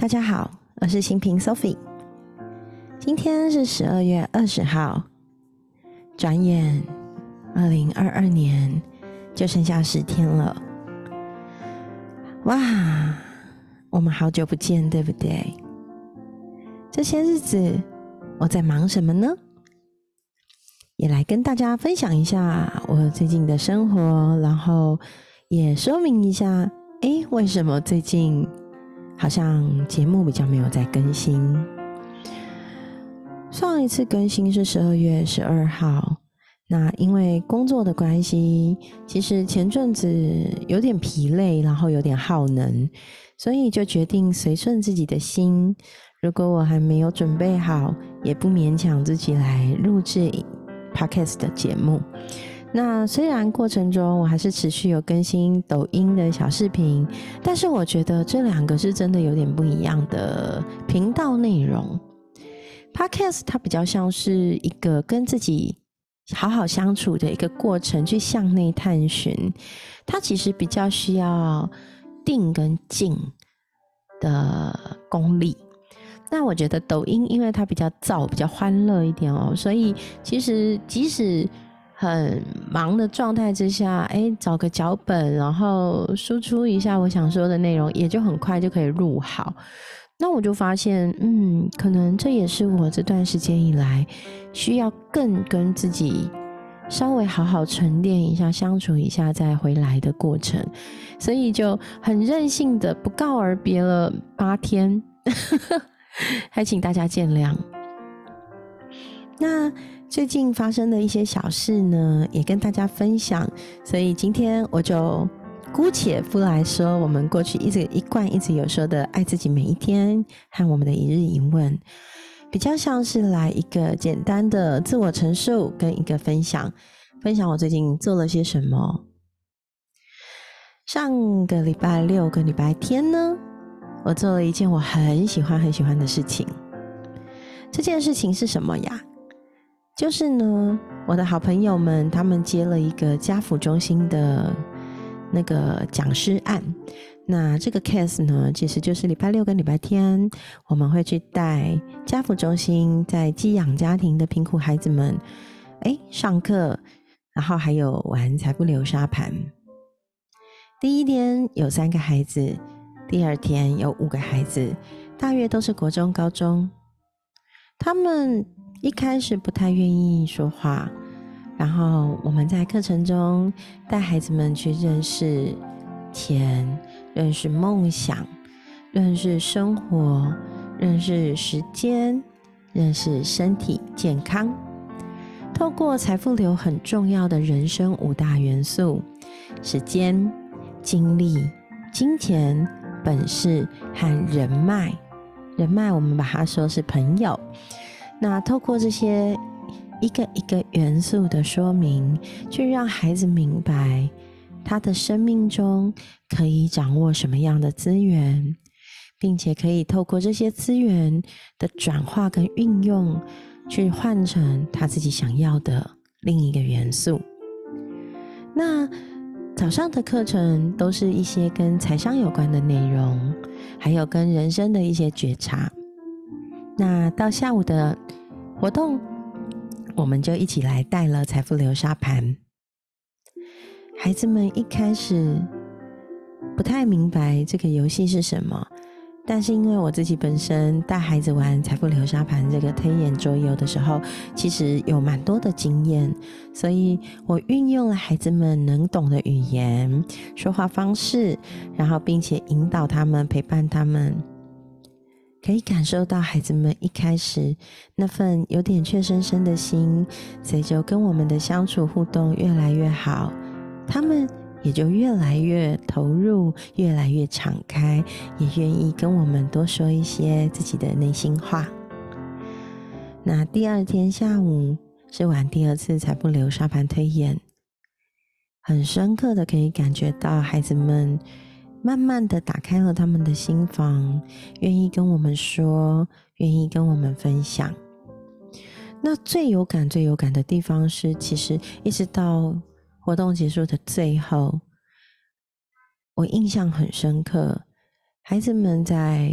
大家好，我是新平 Sophie。今天是十二月二十号，转眼二零二二年就剩下十天了。哇，我们好久不见，对不对？这些日子我在忙什么呢？也来跟大家分享一下我最近的生活，然后也说明一下，哎，为什么最近？好像节目比较没有在更新。上一次更新是十二月十二号，那因为工作的关系，其实前阵子有点疲累，然后有点耗能，所以就决定随顺自己的心。如果我还没有准备好，也不勉强自己来录制 podcast 的节目。那虽然过程中我还是持续有更新抖音的小视频，但是我觉得这两个是真的有点不一样的频道内容。Podcast 它比较像是一个跟自己好好相处的一个过程，去向内探寻。它其实比较需要定跟静的功力。那我觉得抖音因为它比较燥，比较欢乐一点哦，所以其实即使很忙的状态之下，哎，找个脚本，然后输出一下我想说的内容，也就很快就可以录好。那我就发现，嗯，可能这也是我这段时间以来需要更跟自己稍微好好沉淀一下、相处一下再回来的过程，所以就很任性的不告而别了八天，还请大家见谅。那。最近发生的一些小事呢，也跟大家分享。所以今天我就姑且不来说我们过去一直一贯一直有说的爱自己每一天和我们的一日一问，比较像是来一个简单的自我陈述跟一个分享，分享我最近做了些什么。上个礼拜六跟礼拜天呢，我做了一件我很喜欢很喜欢的事情。这件事情是什么呀？就是呢，我的好朋友们他们接了一个家福中心的那个讲师案。那这个 case 呢，其实就是礼拜六跟礼拜天，我们会去带家福中心在寄养家庭的贫苦孩子们，哎，上课，然后还有玩财富流沙盘。第一天有三个孩子，第二天有五个孩子，大约都是国中、高中，他们。一开始不太愿意说话，然后我们在课程中带孩子们去认识钱、认识梦想、认识生活、认识时间、认识身体健康。透过财富流很重要的人生五大元素：时间、精力、金钱、本事和人脉。人脉，我们把它说是朋友。那透过这些一个一个元素的说明，去让孩子明白他的生命中可以掌握什么样的资源，并且可以透过这些资源的转化跟运用，去换成他自己想要的另一个元素。那早上的课程都是一些跟财商有关的内容，还有跟人生的一些觉察。那到下午的活动，我们就一起来带了财富流沙盘。孩子们一开始不太明白这个游戏是什么，但是因为我自己本身带孩子玩财富流沙盘这个推演桌游的时候，其实有蛮多的经验，所以我运用了孩子们能懂的语言、说话方式，然后并且引导他们、陪伴他们。可以感受到孩子们一开始那份有点怯生生的心，随着跟我们的相处互动越来越好，他们也就越来越投入，越来越敞开，也愿意跟我们多说一些自己的内心话。那第二天下午是玩第二次财富流沙盘推演，很深刻的可以感觉到孩子们。慢慢的打开了他们的心房，愿意跟我们说，愿意跟我们分享。那最有感、最有感的地方是，其实一直到活动结束的最后，我印象很深刻。孩子们在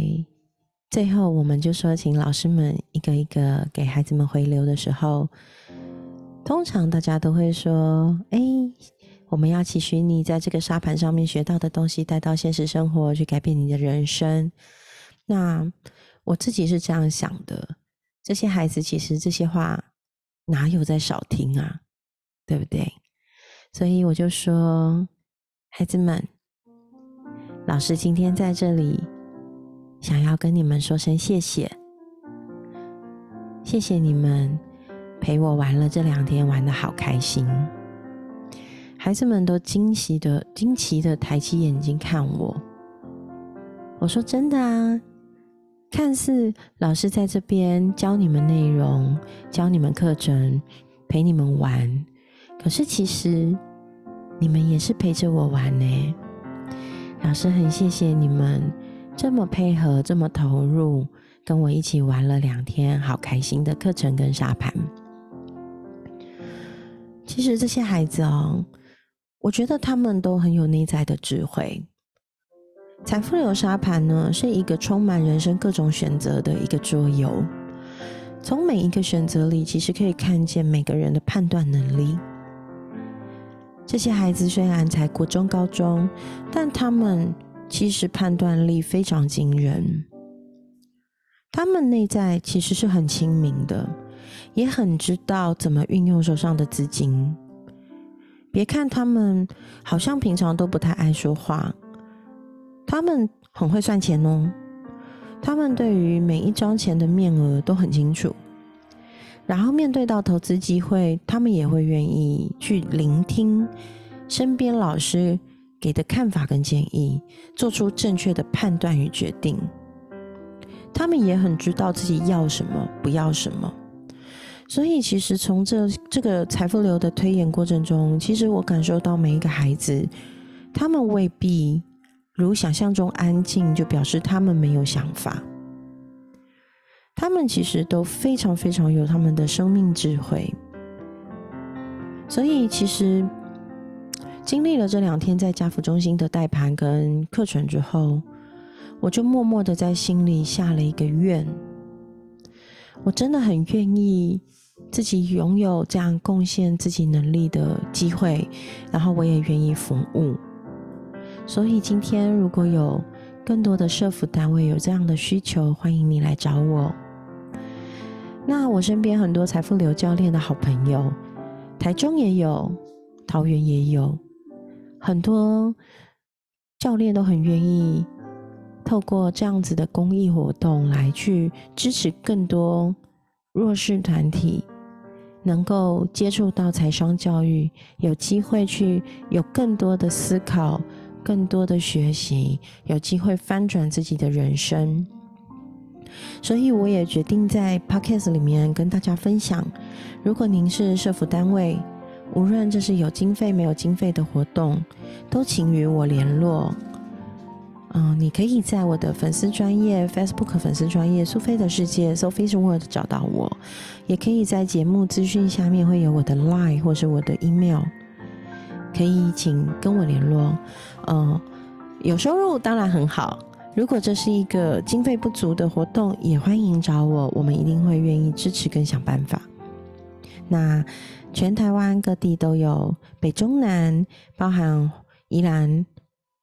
最后我们就说，请老师们一个一个给孩子们回流的时候，通常大家都会说：“哎，我们要期许你在这个沙盘上面学到的东西带到现实生活去改变你的人生。”那我自己是这样想的，这些孩子其实这些话哪有在少听啊？对不对？所以我就说，孩子们，老师今天在这里，想要跟你们说声谢谢，谢谢你们陪我玩了这两天，玩的好开心。孩子们都惊喜的、惊奇的抬起眼睛看我。我说：“真的啊，看似老师在这边教你们内容，教你们课程，陪你们玩。”可是其实你们也是陪着我玩呢，老师很谢谢你们这么配合、这么投入，跟我一起玩了两天，好开心的课程跟沙盘。其实这些孩子哦，我觉得他们都很有内在的智慧。财富流沙盘呢，是一个充满人生各种选择的一个桌游，从每一个选择里，其实可以看见每个人的判断能力。这些孩子虽然才国中、高中，但他们其实判断力非常惊人。他们内在其实是很清明的，也很知道怎么运用手上的资金。别看他们好像平常都不太爱说话，他们很会算钱哦。他们对于每一张钱的面额都很清楚。然后面对到投资机会，他们也会愿意去聆听身边老师给的看法跟建议，做出正确的判断与决定。他们也很知道自己要什么，不要什么。所以，其实从这这个财富流的推演过程中，其实我感受到每一个孩子，他们未必如想象中安静，就表示他们没有想法。他们其实都非常非常有他们的生命智慧，所以其实经历了这两天在家福中心的带盘跟课程之后，我就默默的在心里下了一个愿，我真的很愿意自己拥有这样贡献自己能力的机会，然后我也愿意服务。所以今天如果有更多的社服单位有这样的需求，欢迎你来找我。那我身边很多财富流教练的好朋友，台中也有，桃园也有，很多教练都很愿意透过这样子的公益活动来去支持更多弱势团体，能够接触到财商教育，有机会去有更多的思考，更多的学习，有机会翻转自己的人生。所以我也决定在 Podcast 里面跟大家分享，如果您是社服单位，无论这是有经费没有经费的活动，都请与我联络。嗯，你可以在我的粉丝专业 Facebook 粉丝专业苏菲的世界 Sophie's World 找到我，也可以在节目资讯下面会有我的 Line 或是我的 Email，可以请跟我联络。嗯，有收入当然很好。如果这是一个经费不足的活动，也欢迎找我，我们一定会愿意支持跟想办法。那全台湾各地都有，北中南，包含宜兰、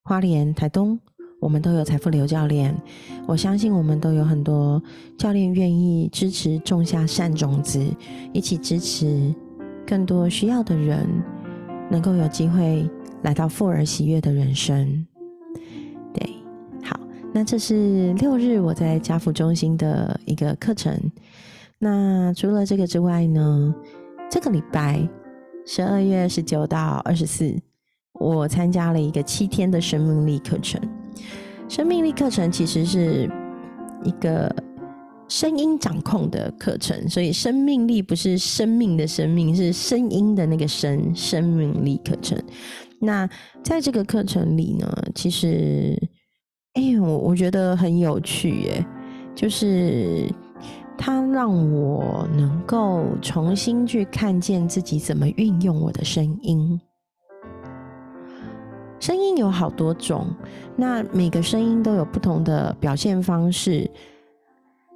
花莲、台东，我们都有财富流教练。我相信我们都有很多教练愿意支持种下善种子，一起支持更多需要的人，能够有机会来到富而喜悦的人生。对，好那这是六日我在家福中心的一个课程。那除了这个之外呢，这个礼拜十二月十九到二十四，我参加了一个七天的生命力课程。生命力课程其实是一个声音掌控的课程，所以生命力不是生命的生命，是声音的那个声。生命力课程。那在这个课程里呢，其实。哎，我我觉得很有趣耶，就是它让我能够重新去看见自己怎么运用我的声音。声音有好多种，那每个声音都有不同的表现方式。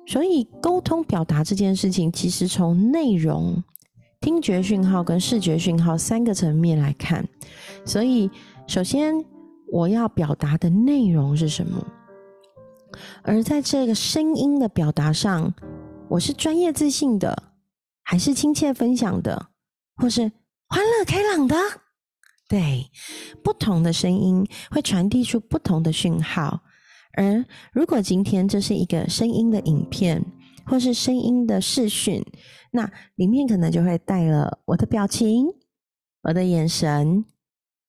所以沟通表达这件事情，其实从内容、听觉讯号跟视觉讯号三个层面来看。所以，首先我要表达的内容是什么？而在这个声音的表达上，我是专业自信的，还是亲切分享的，或是欢乐开朗的？对，不同的声音会传递出不同的讯号。而如果今天这是一个声音的影片，或是声音的视讯，那里面可能就会带了我的表情、我的眼神、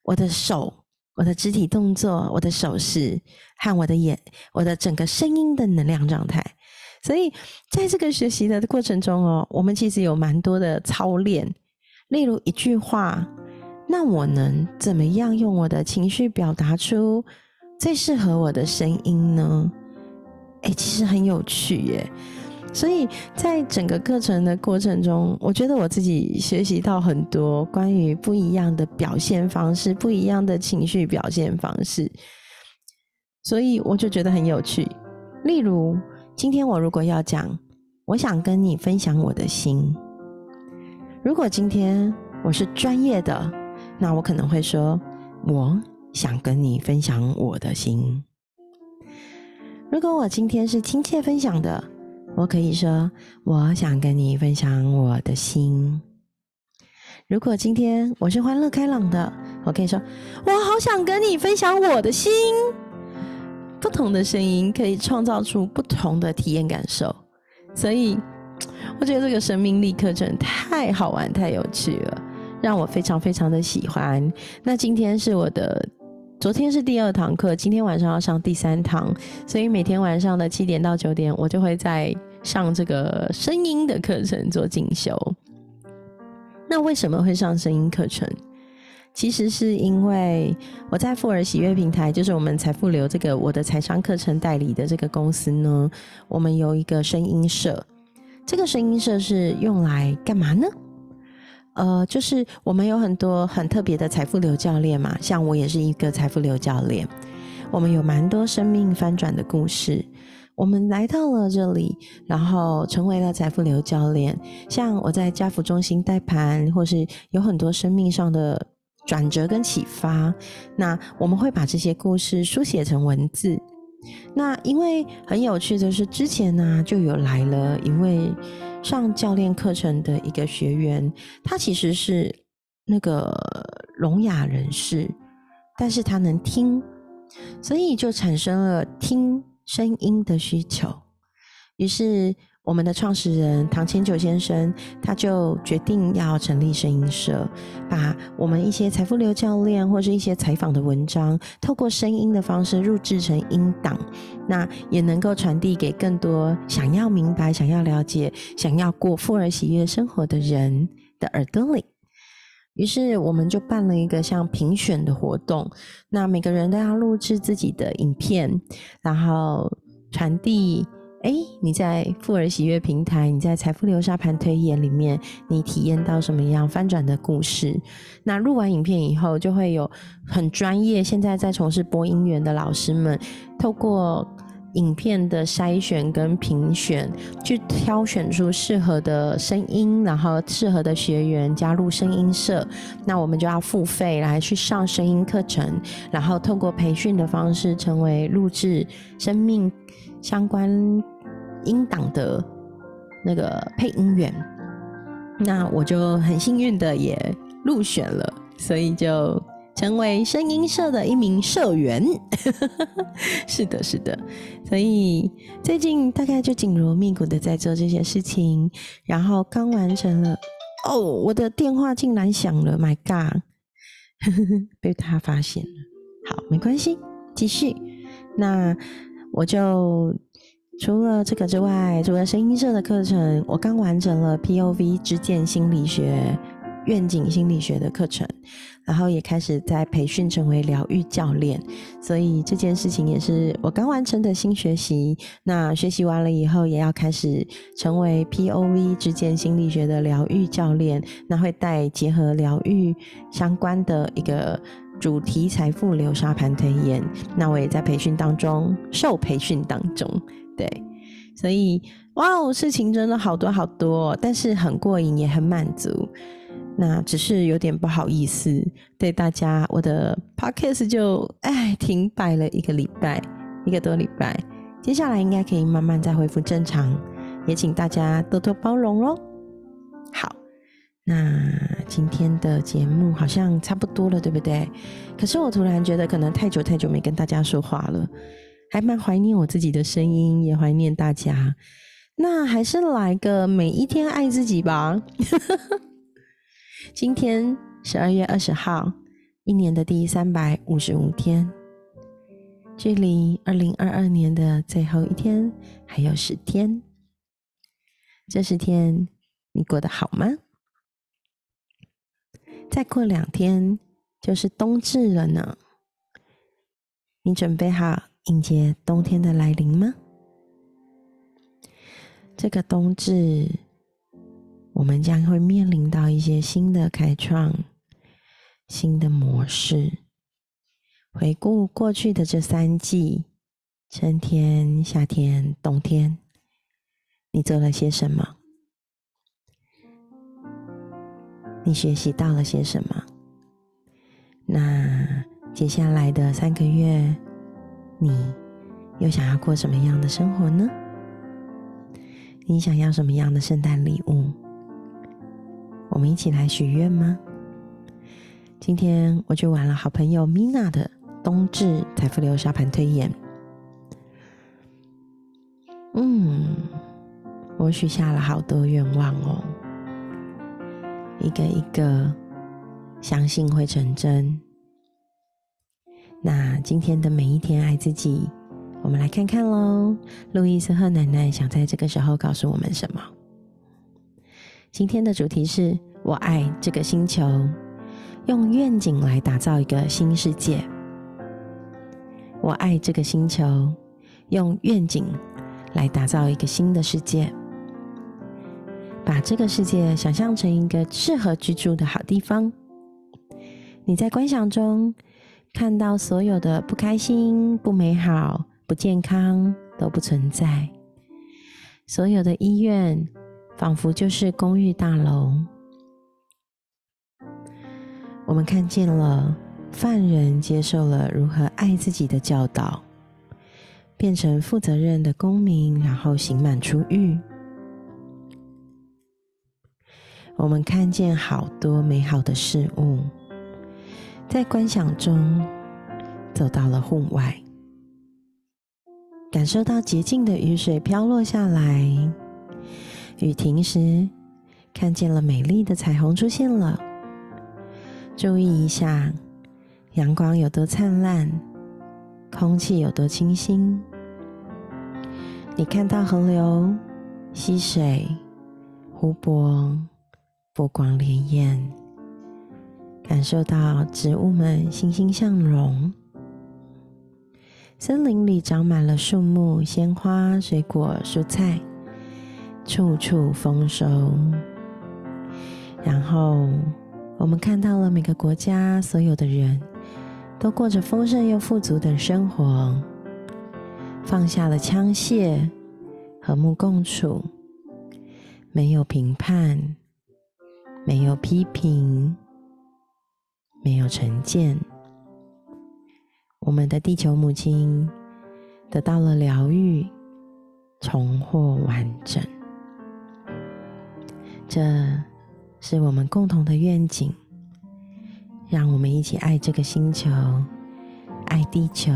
我的手。我的肢体动作、我的手势和我的眼、我的整个声音的能量状态，所以在这个学习的过程中哦，我们其实有蛮多的操练。例如一句话，那我能怎么样用我的情绪表达出最适合我的声音呢？哎，其实很有趣耶。所以在整个课程的过程中，我觉得我自己学习到很多关于不一样的表现方式、不一样的情绪表现方式，所以我就觉得很有趣。例如，今天我如果要讲，我想跟你分享我的心。如果今天我是专业的，那我可能会说，我想跟你分享我的心。如果我今天是亲切分享的。我可以说，我想跟你分享我的心。如果今天我是欢乐开朗的，我可以说，我好想跟你分享我的心。不同的声音可以创造出不同的体验感受，所以 我觉得这个生命力课程太好玩、太有趣了，让我非常非常的喜欢。那今天是我的。昨天是第二堂课，今天晚上要上第三堂，所以每天晚上的七点到九点，我就会在上这个声音的课程做进修。那为什么会上声音课程？其实是因为我在富尔喜悦平台，就是我们财富流这个我的财商课程代理的这个公司呢，我们有一个声音社。这个声音社是用来干嘛呢？呃，就是我们有很多很特别的财富流教练嘛，像我也是一个财富流教练。我们有蛮多生命翻转的故事。我们来到了这里，然后成为了财富流教练。像我在家福中心带盘，或是有很多生命上的转折跟启发。那我们会把这些故事书写成文字。那因为很有趣的是，之前呢就有来了一位。上教练课程的一个学员，他其实是那个聋哑人士，但是他能听，所以就产生了听声音的需求，于是。我们的创始人唐千九先生，他就决定要成立声音社，把我们一些财富流教练或是一些采访的文章，透过声音的方式录制成音档，那也能够传递给更多想要明白、想要了解、想要过富而喜悦生活的人的耳朵里。于是，我们就办了一个像评选的活动，那每个人都要录制自己的影片，然后传递。哎，你在富儿喜悦平台，你在财富流沙盘推演里面，你体验到什么样翻转的故事？那录完影片以后，就会有很专业，现在在从事播音员的老师们，透过影片的筛选跟评选，去挑选出适合的声音，然后适合的学员加入声音社。那我们就要付费来去上声音课程，然后透过培训的方式，成为录制生命。相关音档的那个配音员，那我就很幸运的也入选了，所以就成为声音社的一名社员。是的，是的，所以最近大概就紧锣密鼓的在做这些事情，然后刚完成了。哦，我的电话竟然响了，My God，被他发现了。好，没关系，继续。那。我就除了这个之外，除了声音社的课程，我刚完成了 POV 之见心理学、愿景心理学的课程，然后也开始在培训成为疗愈教练。所以这件事情也是我刚完成的新学习。那学习完了以后，也要开始成为 POV 之见心理学的疗愈教练，那会带结合疗愈相关的一个。主题财富流沙盘推演，那我也在培训当中，受培训当中，对，所以哇哦，事情真的好多好多，但是很过瘾，也很满足。那只是有点不好意思，对大家，我的 podcast 就哎停摆了一个礼拜，一个多礼拜。接下来应该可以慢慢再恢复正常，也请大家多多包容喽。好，那今天的节目好像差不多了，对不对？可是我突然觉得，可能太久太久没跟大家说话了，还蛮怀念我自己的声音，也怀念大家。那还是来个每一天爱自己吧。今天十二月二十号，一年的第三百五十五天，距离二零二二年的最后一天还有十天。这十天你过得好吗？再过两天就是冬至了呢，你准备好迎接冬天的来临吗？这个冬至。我们将会面临到一些新的开创、新的模式。回顾过去的这三季：春天、夏天、冬天，你做了些什么？你学习到了些什么？那接下来的三个月，你又想要过什么样的生活呢？你想要什么样的圣诞礼物？我们一起来许愿吗？今天我去玩了好朋友 Mina 的冬至财富流沙盘推演。嗯，我许下了好多愿望哦，一个一个，相信会成真。那今天的每一天爱自己，我们来看看喽。路易斯和奶奶想在这个时候告诉我们什么？今天的主题是我爱这个星球，用愿景来打造一个新世界。我爱这个星球，用愿景来打造一个新的世界。把这个世界想象成一个适合居住的好地方。你在观想中看到所有的不开心、不美好、不健康都不存在，所有的医院。仿佛就是公寓大楼。我们看见了犯人接受了如何爱自己的教导，变成负责任的公民，然后刑满出狱。我们看见好多美好的事物，在观想中走到了户外，感受到洁净的雨水飘落下来。雨停时，看见了美丽的彩虹出现了。注意一下，阳光有多灿烂，空气有多清新。你看到河流、溪水、湖泊，波光潋滟，感受到植物们欣欣向荣。森林里长满了树木、鲜花、水果、蔬菜。处处丰收，然后我们看到了每个国家所有的人都过着丰盛又富足的生活，放下了枪械，和睦共处，没有评判，没有批评，没有成见。我们的地球母亲得到了疗愈，重获完整。这是我们共同的愿景，让我们一起爱这个星球，爱地球，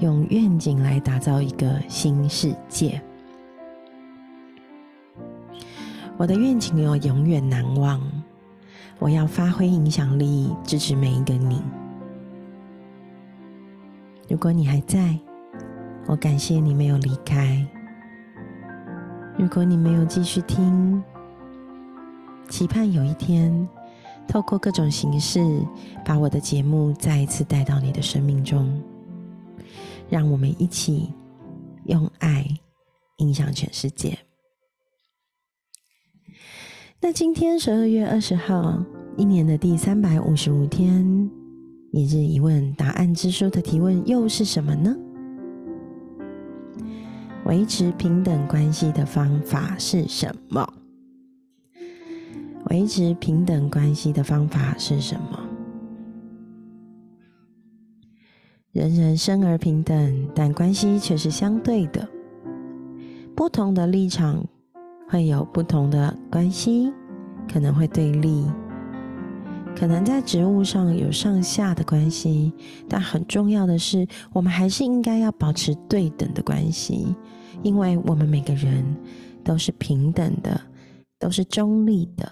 用愿景来打造一个新世界。我的愿景有永远难忘，我要发挥影响力，支持每一个你。如果你还在，我感谢你没有离开；如果你没有继续听，期盼有一天，透过各种形式，把我的节目再一次带到你的生命中，让我们一起用爱影响全世界。那今天十二月二十号，一年的第三百五十五天，一日一问答案之书的提问又是什么呢？维持平等关系的方法是什么？维持平等关系的方法是什么？人人生而平等，但关系却是相对的。不同的立场会有不同的关系，可能会对立，可能在职务上有上下的关系，但很重要的是，我们还是应该要保持对等的关系，因为我们每个人都是平等的，都是中立的。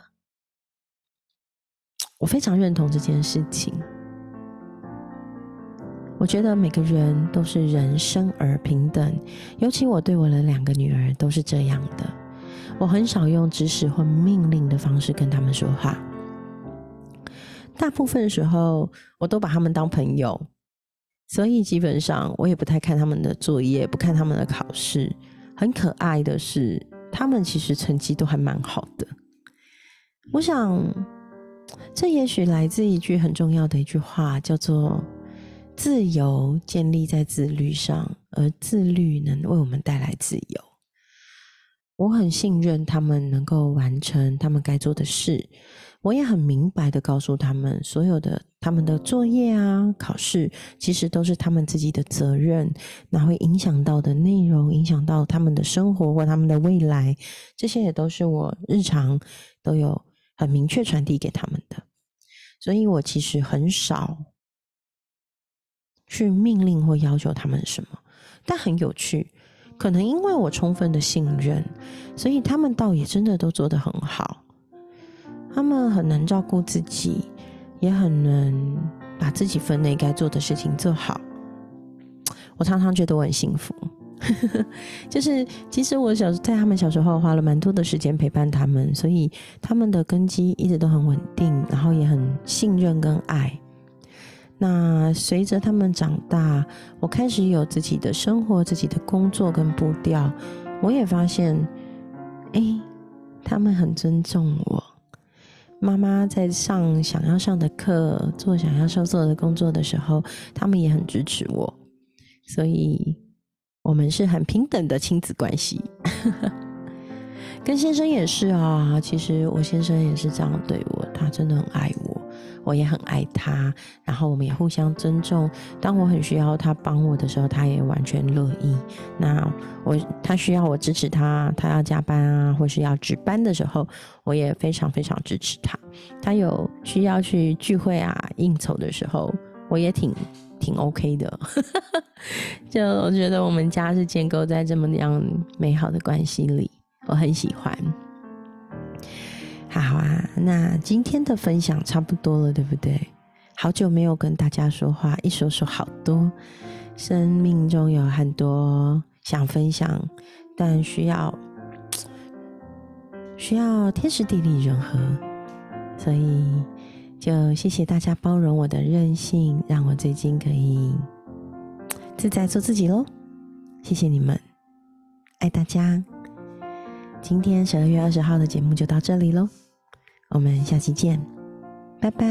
我非常认同这件事情。我觉得每个人都是人生而平等，尤其我对我的两个女儿都是这样的。我很少用指使或命令的方式跟他们说话，大部分时候我都把他们当朋友，所以基本上我也不太看他们的作业，不看他们的考试。很可爱的是，他们其实成绩都还蛮好的。我想，这也许来自一句很重要的一句话，叫做。自由建立在自律上，而自律能为我们带来自由。我很信任他们能够完成他们该做的事，我也很明白的告诉他们，所有的他们的作业啊、考试，其实都是他们自己的责任。那会影响到的内容，影响到他们的生活或他们的未来，这些也都是我日常都有很明确传递给他们的。所以我其实很少。去命令或要求他们什么，但很有趣，可能因为我充分的信任，所以他们倒也真的都做得很好。他们很能照顾自己，也很能把自己分内该做的事情做好。我常常觉得我很幸福，就是其实我小在他们小时候花了蛮多的时间陪伴他们，所以他们的根基一直都很稳定，然后也很信任跟爱。那随着他们长大，我开始有自己的生活、自己的工作跟步调。我也发现，哎，他们很尊重我。妈妈在上想要上的课、做想要做的工作的时候，他们也很支持我。所以，我们是很平等的亲子关系。跟先生也是啊，其实我先生也是这样对我，他真的很爱我。我也很爱他，然后我们也互相尊重。当我很需要他帮我的时候，他也完全乐意。那我他需要我支持他，他要加班啊，或是要值班的时候，我也非常非常支持他。他有需要去聚会啊、应酬的时候，我也挺挺 OK 的。就我觉得我们家是建构在这么样美好的关系里，我很喜欢。好啊，那今天的分享差不多了，对不对？好久没有跟大家说话，一说说好多。生命中有很多想分享，但需要 需要天时地利人和，所以就谢谢大家包容我的任性，让我最近可以自在做自己喽。谢谢你们，爱大家。今天十二月二十号的节目就到这里喽。我们下期见，拜拜。